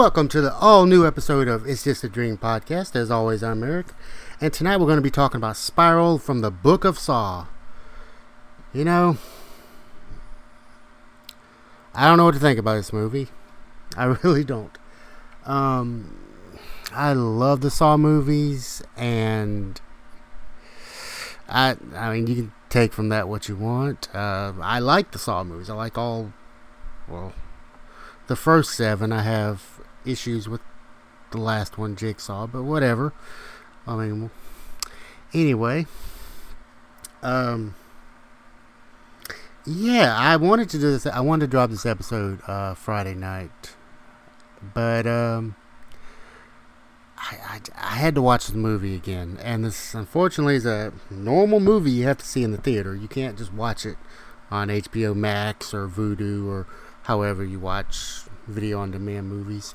Welcome to the all new episode of It's Just a Dream podcast. As always, I'm Eric, and tonight we're going to be talking about Spiral from the Book of Saw. You know, I don't know what to think about this movie. I really don't. Um, I love the Saw movies, and I, I mean, you can take from that what you want. Uh, I like the Saw movies. I like all, well, the first seven. I have issues with the last one, Jigsaw, but whatever. I mean, anyway, um, yeah, I wanted to do this. I wanted to drop this episode uh, Friday night, but um, I, I, I had to watch the movie again, and this unfortunately is a normal movie you have to see in the theater. You can't just watch it on HBO Max or Vudu or however you watch video on demand movies.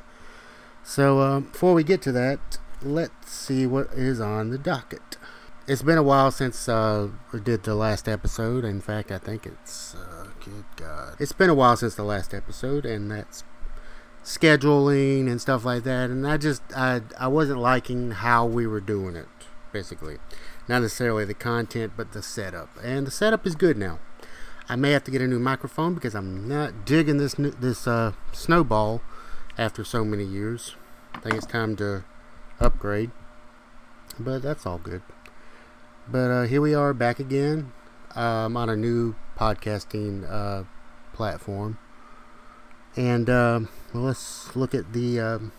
So um, before we get to that, let's see what is on the docket. It's been a while since uh, we did the last episode. In fact, I think it's uh, good God, it's been a while since the last episode, and that's scheduling and stuff like that. And I just I I wasn't liking how we were doing it, basically, not necessarily the content, but the setup. And the setup is good now. I may have to get a new microphone because I'm not digging this new, this uh, snowball after so many years. I think it's time to upgrade, but that's all good. But uh, here we are back again um, on a new podcasting uh, platform. And um, let's look at the. Um,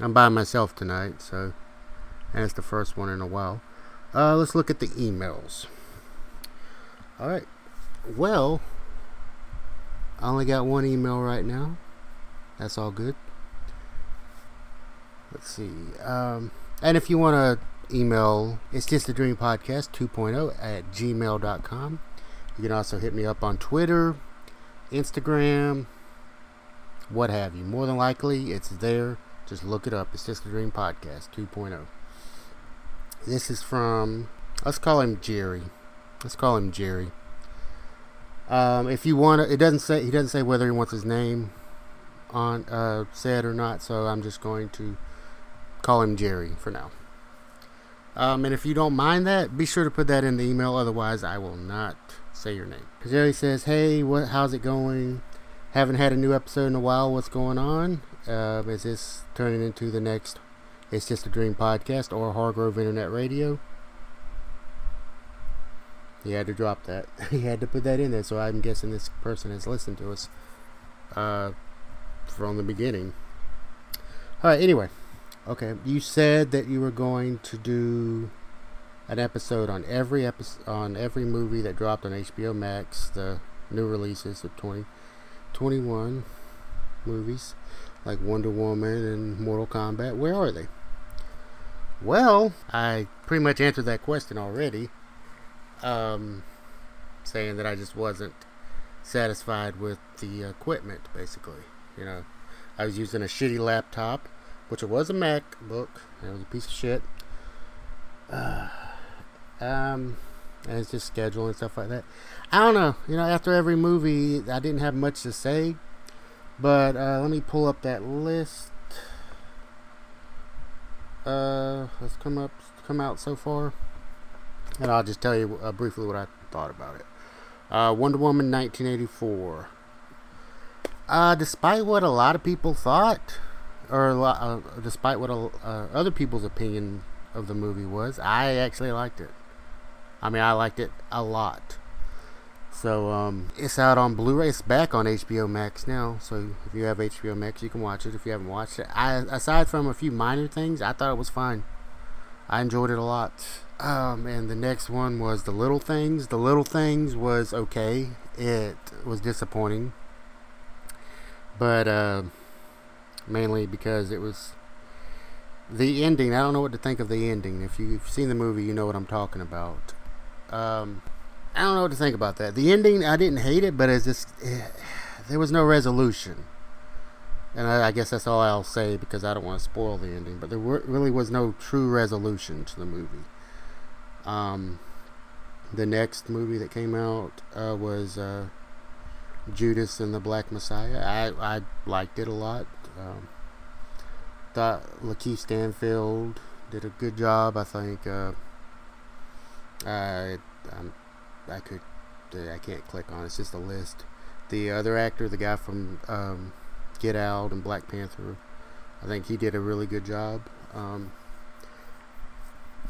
I'm by myself tonight, so. And it's the first one in a while. Uh, let's look at the emails. Alright. Well, I only got one email right now. That's all good. Let's see. Um, and if you want to email, it's just a dream podcast 2.0 at gmail.com. You can also hit me up on Twitter, Instagram, what have you. More than likely, it's there. Just look it up. It's just a dream podcast 2.0. This is from, let's call him Jerry. Let's call him Jerry. Um, if you want to, it doesn't say he doesn't say whether he wants his name on uh, said or not, so I'm just going to call him Jerry for now. Um, and if you don't mind that, be sure to put that in the email. Otherwise, I will not say your name. Jerry says, "Hey, what? How's it going? Haven't had a new episode in a while. What's going on? Uh, is this turning into the next? It's just a dream podcast or Hargrove Internet Radio?" He had to drop that. he had to put that in there. So I'm guessing this person has listened to us uh, from the beginning. All right. Anyway, okay. You said that you were going to do an episode on every episode on every movie that dropped on HBO Max, the new releases of 2021 movies like Wonder Woman and Mortal Kombat. Where are they? Well, I pretty much answered that question already um, saying that I just wasn't satisfied with the equipment, basically. You know, I was using a shitty laptop, which it was a MacBook. It was a piece of shit. Uh, um, and it's just schedule and stuff like that. I don't know. You know, after every movie, I didn't have much to say. But uh, let me pull up that list. Uh, let's come up, come out so far and I'll just tell you uh, briefly what I thought about it. Uh, Wonder Woman 1984. Uh, despite what a lot of people thought, or lot, uh, despite what a, uh, other people's opinion of the movie was, I actually liked it. I mean, I liked it a lot. So um, it's out on Blu-ray. It's back on HBO Max now. So if you have HBO Max, you can watch it. If you haven't watched it, I aside from a few minor things, I thought it was fine. I enjoyed it a lot. Um, and the next one was The Little Things. The Little Things was okay. It was disappointing. But uh, mainly because it was the ending. I don't know what to think of the ending. If you've seen the movie, you know what I'm talking about. Um, I don't know what to think about that. The ending, I didn't hate it, but it's just eh, there was no resolution. And I, I, guess that's all I'll say because I don't want to spoil the ending. But there were, really was no true resolution to the movie. Um, the next movie that came out uh, was uh, Judas and the Black Messiah. I, I liked it a lot. Um, thought Lakeith Stanfield did a good job. I think uh, I, I'm, I could I can't click on it. It's just a list. The other actor, the guy from um, Get Out and Black Panther, I think he did a really good job. Um,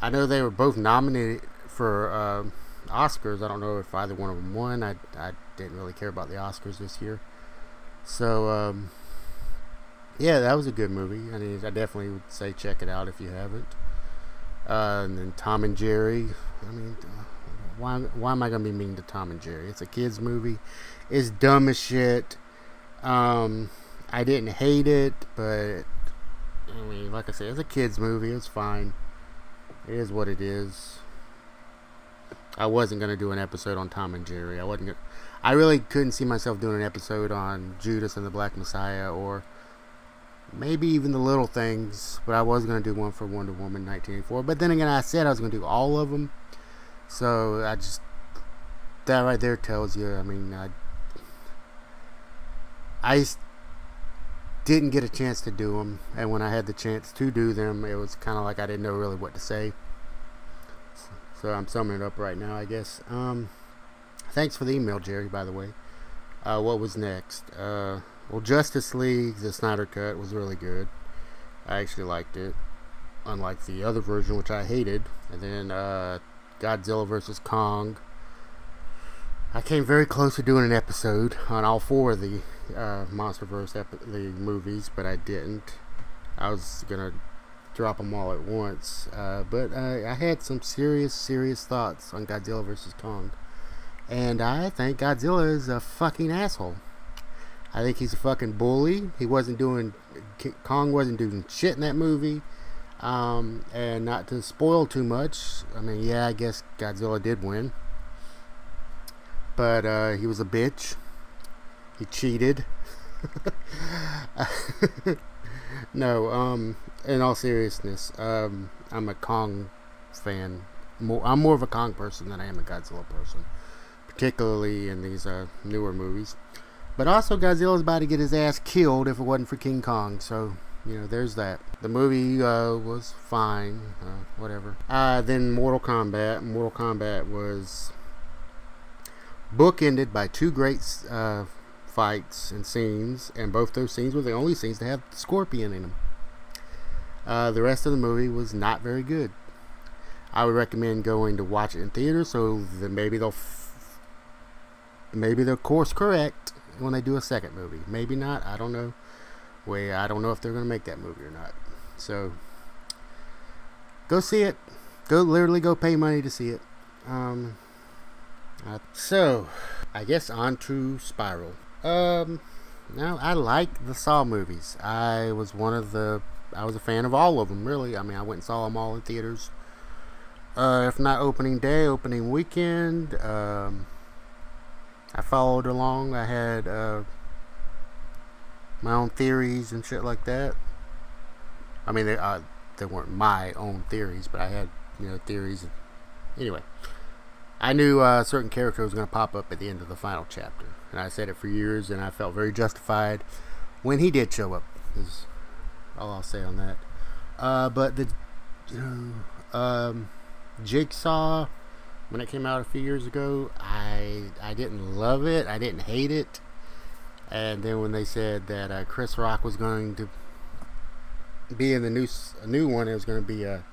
I know they were both nominated for uh, Oscars. I don't know if either one of them won. I, I didn't really care about the Oscars this year. So, um, yeah, that was a good movie. I mean, I definitely would say check it out if you haven't. Uh, and then Tom and Jerry. I mean, uh, why, why am I going to be mean to Tom and Jerry? It's a kid's movie. It's dumb as shit. Um, I didn't hate it, but I mean, like I said, it's a kid's movie. It's fine. It is what it is. I wasn't gonna do an episode on Tom and Jerry. I wasn't. Gonna, I really couldn't see myself doing an episode on Judas and the Black Messiah, or maybe even the little things. But I was gonna do one for Wonder Woman 1984. But then again, I said I was gonna do all of them. So I just that right there tells you. I mean, I I didn't get a chance to do them, and when I had the chance to do them, it was kind of like I didn't know really what to say. So I'm summing it up right now, I guess. Um, thanks for the email, Jerry. By the way, uh, what was next? Uh, well, Justice League, the Snyder Cut, was really good. I actually liked it, unlike the other version, which I hated. And then uh, Godzilla vs Kong. I came very close to doing an episode on all four of the uh, MonsterVerse epi- the movies, but I didn't. I was gonna drop them all at once, uh, but uh, I had some serious, serious thoughts on Godzilla vs Kong, and I think Godzilla is a fucking asshole. I think he's a fucking bully. He wasn't doing Kong wasn't doing shit in that movie. Um, and not to spoil too much, I mean, yeah, I guess Godzilla did win, but uh, he was a bitch. He cheated. no, um, in all seriousness, um, I'm a Kong fan. More, I'm more of a Kong person than I am a Godzilla person, particularly in these uh, newer movies. But also, Godzilla's about to get his ass killed if it wasn't for King Kong. So, you know, there's that. The movie uh, was fine, uh, whatever. Uh, then Mortal Kombat. Mortal Kombat was bookended by two great uh, fights and scenes, and both those scenes were the only scenes to have Scorpion in them. Uh, the rest of the movie was not very good. I would recommend going to watch it in theater so that maybe they'll f- maybe they'll course correct when they do a second movie. Maybe not. I don't know. Way I don't know if they're going to make that movie or not. So go see it. Go literally go pay money to see it. Um, uh, so I guess on to Spiral. Um, now I like the Saw movies. I was one of the, I was a fan of all of them. Really, I mean, I went and saw them all in theaters. Uh, if not opening day, opening weekend. Um, I followed along. I had uh, my own theories and shit like that. I mean, they uh, they weren't my own theories, but I had you know theories. Anyway, I knew uh, a certain character was going to pop up at the end of the final chapter and I said it for years, and I felt very justified when he did show up. Is all I'll say on that. Uh, but the you um, Jigsaw when it came out a few years ago, I I didn't love it. I didn't hate it. And then when they said that uh, Chris Rock was going to be in the new a new one, it was going to be a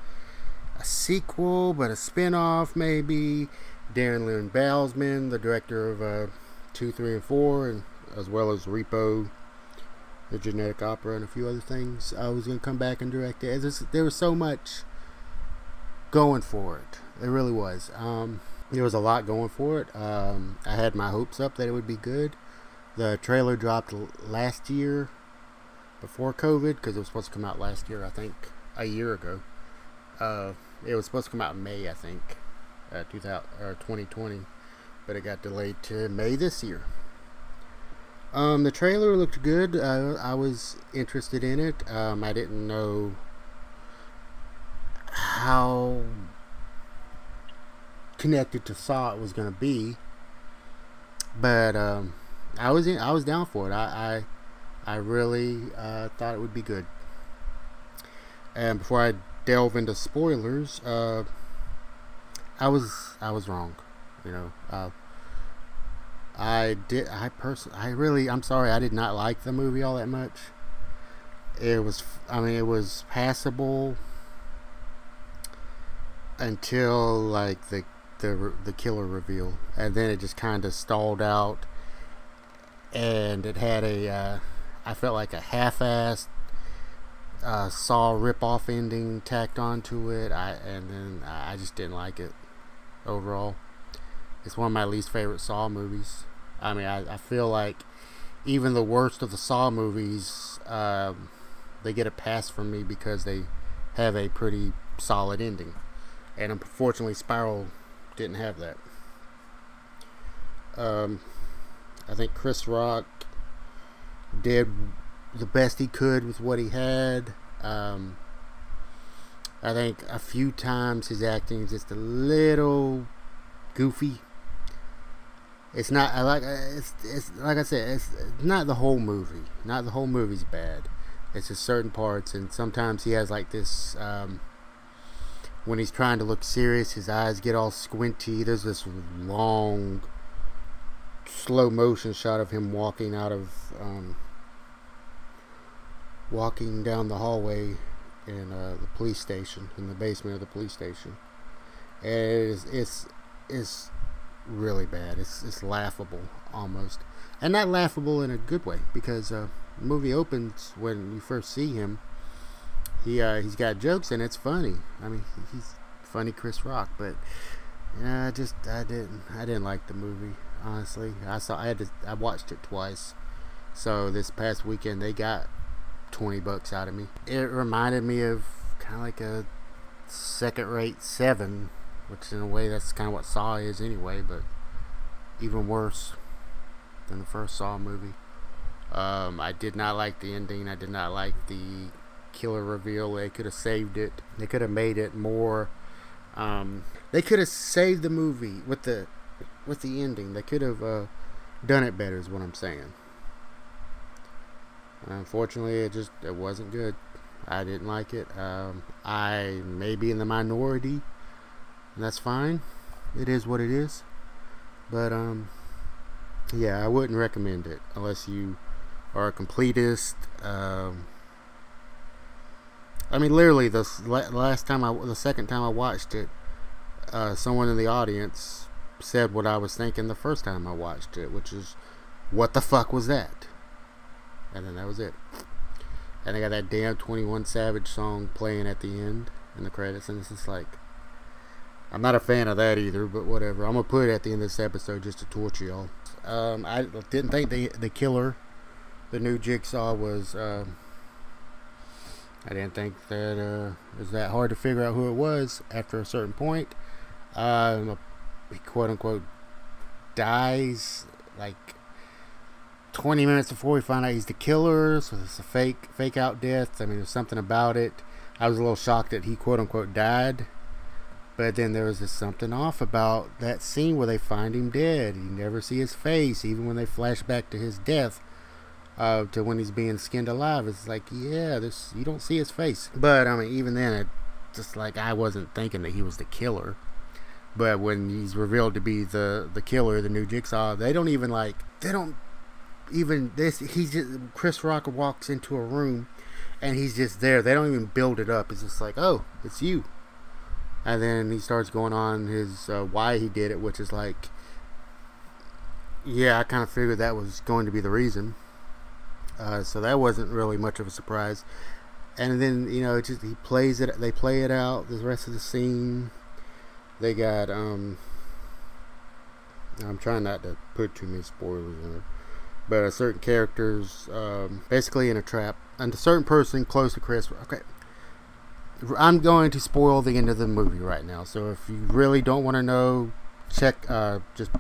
a sequel, but a spin-off maybe. Darren Lynn Bousman, the director of uh, two, three, and four, and as well as Repo, the Genetic Opera, and a few other things. I was gonna come back and direct it. Just, there was so much going for it. It really was. Um, there was a lot going for it. Um, I had my hopes up that it would be good. The trailer dropped last year, before COVID, because it was supposed to come out last year. I think a year ago. Uh, it was supposed to come out in May, I think, uh, 2000 or 2020 but it got delayed to May this year. Um, the trailer looked good. Uh, I was interested in it. Um, I didn't know how connected to Saw it was going to be, but um, I was in, I was down for it. I I, I really uh, thought it would be good. And before I delve into spoilers, uh, I was I was wrong. You know, uh, I did. I personally, I really, I'm sorry, I did not like the movie all that much. It was, I mean, it was passable until like the the the killer reveal, and then it just kind of stalled out, and it had a, uh, I felt like a half-assed uh, Saw rip-off ending tacked onto it. I and then I just didn't like it overall. It's one of my least favorite Saw movies. I mean, I, I feel like even the worst of the Saw movies, um, they get a pass from me because they have a pretty solid ending. And unfortunately, Spiral didn't have that. Um, I think Chris Rock did the best he could with what he had. Um, I think a few times his acting is just a little goofy. It's not I like it's it's like I said it's not the whole movie. Not the whole movie's bad. It's just certain parts, and sometimes he has like this. Um, when he's trying to look serious, his eyes get all squinty. There's this long, slow motion shot of him walking out of, um, walking down the hallway in uh, the police station, in the basement of the police station. And it's, it's, it's really bad. It's, it's laughable almost. And not laughable in a good way because uh, the movie opens when you first see him. He uh, he's got jokes and it's funny. I mean, he's funny Chris Rock, but yeah, I just I didn't I didn't like the movie honestly. I saw I had to I watched it twice. So this past weekend they got 20 bucks out of me. It reminded me of kind of like a second rate 7, which in a way that's kind of what Saw is anyway, but even worse than the first Saw movie. Um, I did not like the ending. I did not like the killer reveal. They could have saved it. They could have made it more. Um, they could have saved the movie with the with the ending. They could have uh, done it better. Is what I'm saying. Unfortunately, it just it wasn't good. I didn't like it. Um, I may be in the minority, and that's fine. It is what it is. But um, yeah, I wouldn't recommend it unless you are a completist. Um, I mean, literally, the last time I, the second time I watched it, uh, someone in the audience said what I was thinking the first time I watched it, which is, "What the fuck was that?" And then that was it. And they got that damn Twenty One Savage song playing at the end in the credits, and it's just like, I'm not a fan of that either, but whatever. I'm gonna put it at the end of this episode just to torture y'all. Um, I didn't think the the killer the new Jigsaw was. Uh, I didn't think that uh, it was that hard to figure out who it was after a certain point. Um, he quote unquote dies like 20 minutes before we find out he's the killer, so it's a fake fake out death. I mean, there's something about it. I was a little shocked that he quote unquote died. But then there was this something off about that scene where they find him dead. You never see his face, even when they flash back to his death uh, to when he's being skinned alive. It's like, yeah, this you don't see his face. But I mean, even then, it just like I wasn't thinking that he was the killer. But when he's revealed to be the the killer, the new Jigsaw, they don't even like they don't even this. He's just Chris Rock walks into a room, and he's just there. They don't even build it up. It's just like, oh, it's you. And then he starts going on his uh, why he did it, which is like, yeah, I kind of figured that was going to be the reason. Uh, so that wasn't really much of a surprise. And then you know, just he plays it. They play it out. The rest of the scene, they got. um I'm trying not to put too many spoilers in it, but a certain characters um, basically in a trap, and a certain person close to Chris. Okay, I'm going to spoil the end of the movie right now. So if you really don't want to know, check. Uh, just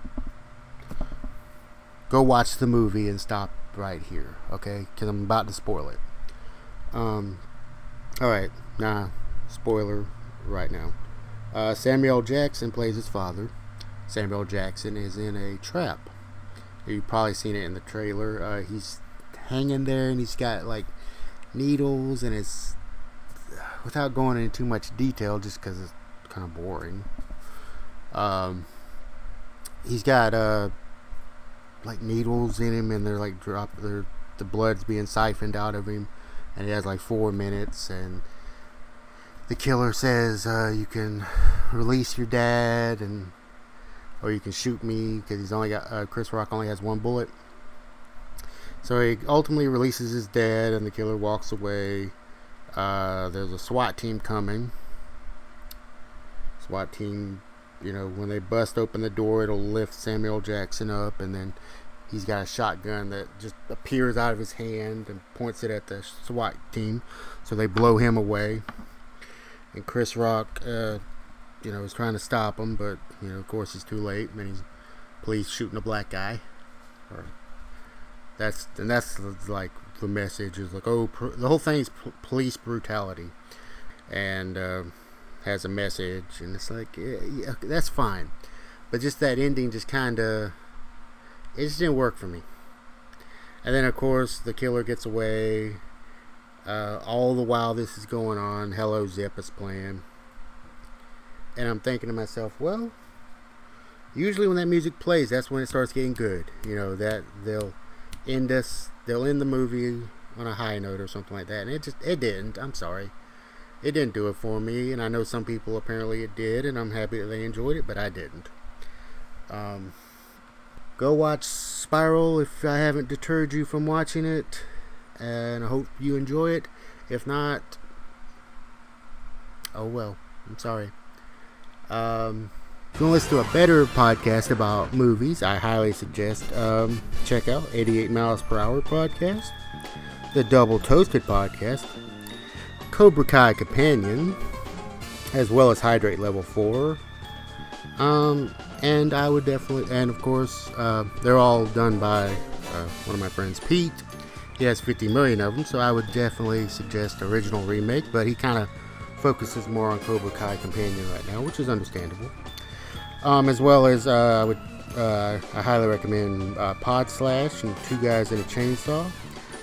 go watch the movie and stop right here, okay? Because I'm about to spoil it. Um, all right, nah, spoiler right now. Uh, Samuel Jackson plays his father. Samuel Jackson is in a trap. You've probably seen it in the trailer. Uh, he's hanging there and he's got like needles and it's without going into too much detail just because it's kind of boring. Um, he's got uh like needles in him and they're like drop they're the blood's being siphoned out of him and he has like four minutes and the killer says uh, you can release your dad and or you can shoot me because he's only got uh, Chris Rock only has one bullet. So he ultimately releases his dad, and the killer walks away. Uh, there's a SWAT team coming. SWAT team, you know, when they bust open the door, it'll lift Samuel Jackson up, and then he's got a shotgun that just appears out of his hand and points it at the SWAT team. So they blow him away. And Chris Rock uh, you know, is trying to stop him, but you know, of course, he's too late, and he's police shooting a black guy. Or that's and that's like the message is like, oh, pr- the whole thing is p- police brutality, and uh, has a message, and it's like, yeah, yeah, that's fine, but just that ending just kind of it just didn't work for me. And then, of course, the killer gets away. Uh, all the while this is going on, Hello Zepp is playing and I'm thinking to myself, well, usually when that music plays, that's when it starts getting good. You know that they'll end us, they'll end the movie on a high note or something like that, and it just it didn't. I'm sorry, it didn't do it for me, and I know some people apparently it did, and I'm happy that they enjoyed it, but I didn't. Um, go watch Spiral if I haven't deterred you from watching it, and I hope you enjoy it. If not, oh well. I'm sorry. Um, if you want to listen to a better podcast about movies, I highly suggest um, check out 88 Miles Per Hour podcast, the Double Toasted podcast, Cobra Kai Companion, as well as Hydrate Level 4. Um, and I would definitely, and of course, uh, they're all done by uh, one of my friends, Pete. He has 50 million of them, so I would definitely suggest original remake, but he kind of focuses more on Cobra Kai Companion right now, which is understandable. Um, as well as uh, I uh, I highly recommend uh, Pod Slash and Two Guys in a Chainsaw,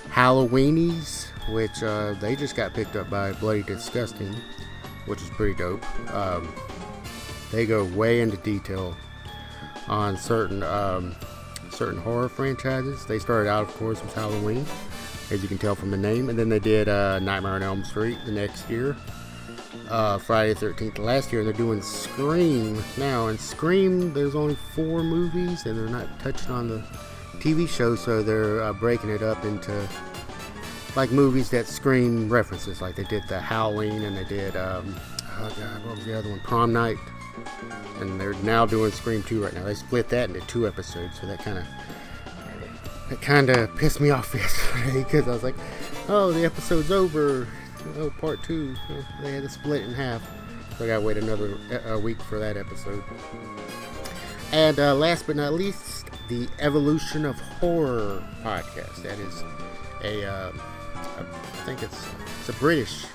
Halloweenies, which uh, they just got picked up by Bloody Disgusting, which is pretty dope. Um, they go way into detail on certain um, certain horror franchises. They started out, of course, with Halloween, as you can tell from the name, and then they did uh, Nightmare on Elm Street the next year uh, Friday the 13th last year, and they're doing Scream now. And Scream, there's only four movies, and they're not touching on the TV show, so they're uh, breaking it up into like movies that Scream references. Like they did the Halloween, and they did um, oh god, what was the other one? Prom Night. And they're now doing Scream 2 right now. They split that into two episodes, so that kind of that kind of pissed me off yesterday because I was like, oh, the episode's over oh, part two. Oh, they had to split in half. So I gotta wait another a week for that episode. And uh, last but not least, the Evolution of Horror podcast. That is a, uh, think it's it's a British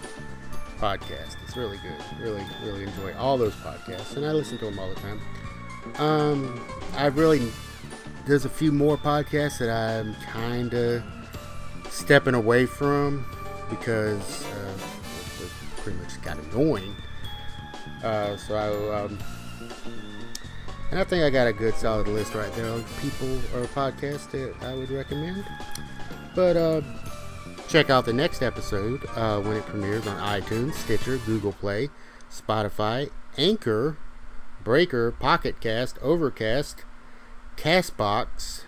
podcast. It's really good. Really, really enjoy all those podcasts, and I listen to them all the time. Um, I really there's a few more podcasts that I'm kind of stepping away from because uh, pretty much got annoying. Uh, so I, um, and I think I got a good solid list right there of people or podcasts that I would recommend. But uh, check out the next episode uh, when it premieres on iTunes, Stitcher, Google Play, Spotify, Anchor, Breaker, Pocket Cast, Overcast, Castbox,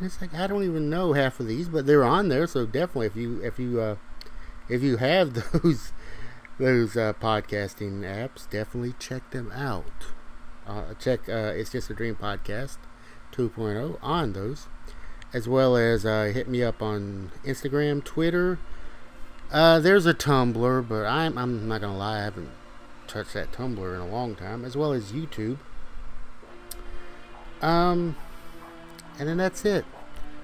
it's like I don't even know half of these, but they're on there. So definitely, if you if you uh, if you have those those uh, podcasting apps, definitely check them out. Uh, check uh, it's just a dream podcast 2.0 on those, as well as uh, hit me up on Instagram, Twitter. Uh, there's a Tumblr, but I'm I'm not gonna lie, I haven't touched that Tumblr in a long time, as well as YouTube. Um and then that's it.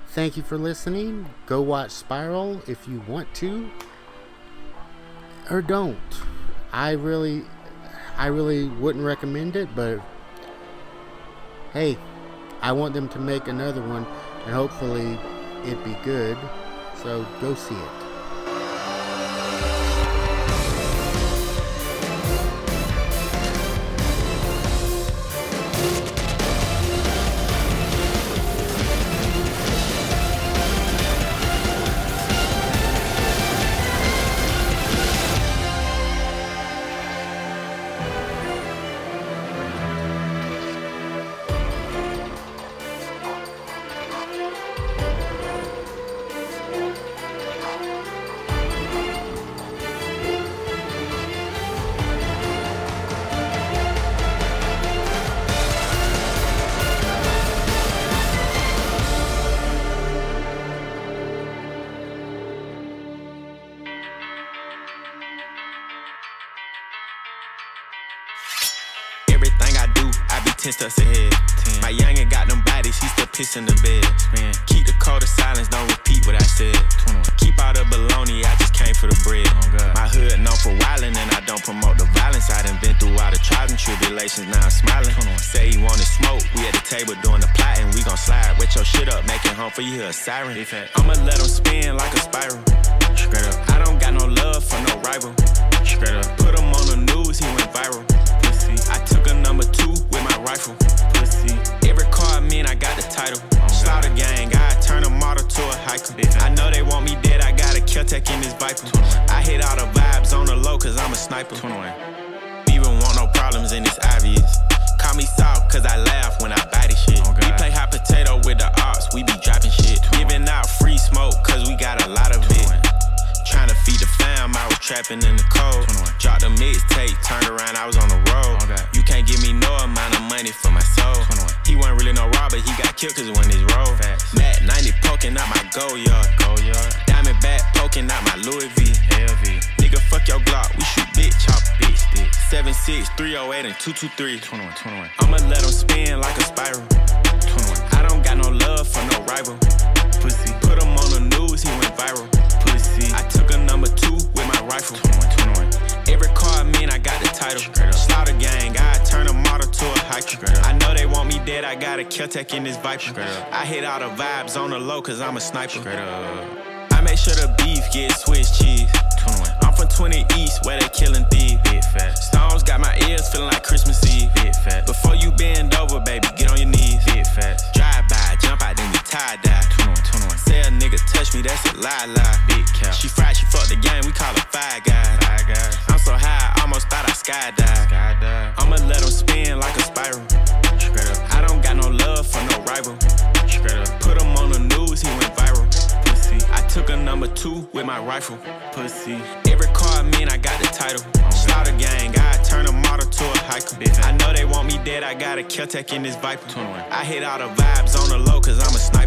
Thank you for listening. Go watch Spiral if you want to. Or don't. I really I really wouldn't recommend it, but hey, I want them to make another one, and hopefully it be good. So go see it. Steps ahead. Ten. My youngin' got them bodies, he still piss in the bed. Man. Keep the code of silence, don't repeat what I said. 21. Keep all the baloney, I just came for the bread. Oh My hood known for wildin', and I don't promote the violence. I done been through all the trials and tribulations, now I'm smiling. Say he wanted smoke, we at the table doing the plotting. We gon' slide, wet your shit up, make it home for you, a siren. I'ma let him spin like a spiral. Straight up. I don't got no love for no rival. Straight up. Put him on the news, he went viral. I took a number two rifle. Pussy. Every car I mean, I got the title. Slaughter gang, I turn a model to a hiker. I know they want me dead, I got a kill tech in this viper. I hit all the vibes on the low, cause I'm a sniper. 21. Even want no problems, and it's obvious. Call me soft, cause I laugh when I buy this shit. Oh, we play hot potato with the ops, we be dropping shit. 21. Giving out free smoke, cause we got a lot of 21. it. Trying to feed the fam, I was trapping in the cold. 21. Dropped a mixtape, turned around, I was on the for my soul. 21. He wasn't really no robber, he got killed cause when his roll. Mac-90 poking out my Goyard. Go yard. Diamond back poking out my Louis V. LV. Nigga, fuck your Glock, we shoot big chop, bitch. 76, 308, and 223. 21, 21. I'ma let him spin like a spiral. A tech in this viper. I hit all the vibes on the low, cause I'm a sniper. I make sure the beef get Swiss cheese. 21. I'm from 20 East, where they killing thieves. Stones got my ears feeling like Christmas Eve. Before you bend over, baby, get on your knees. Drive by, jump out, then you tie dye. 21, 21. Say a nigga touch me, that's a lie, lie. Big cap. She fried, she fucked the game, we call her five guys. Five guys. I'm so high, I almost thought I skydive. skydive. I'ma let them spin like a spiral. Two with my rifle. Pussy. Every car I mean, I got the title. Slaughter gang, I turn a model to a hiker. I know they want me dead, I got a kill tech in this viper. I hit all the vibes on the low, cause I'm a sniper.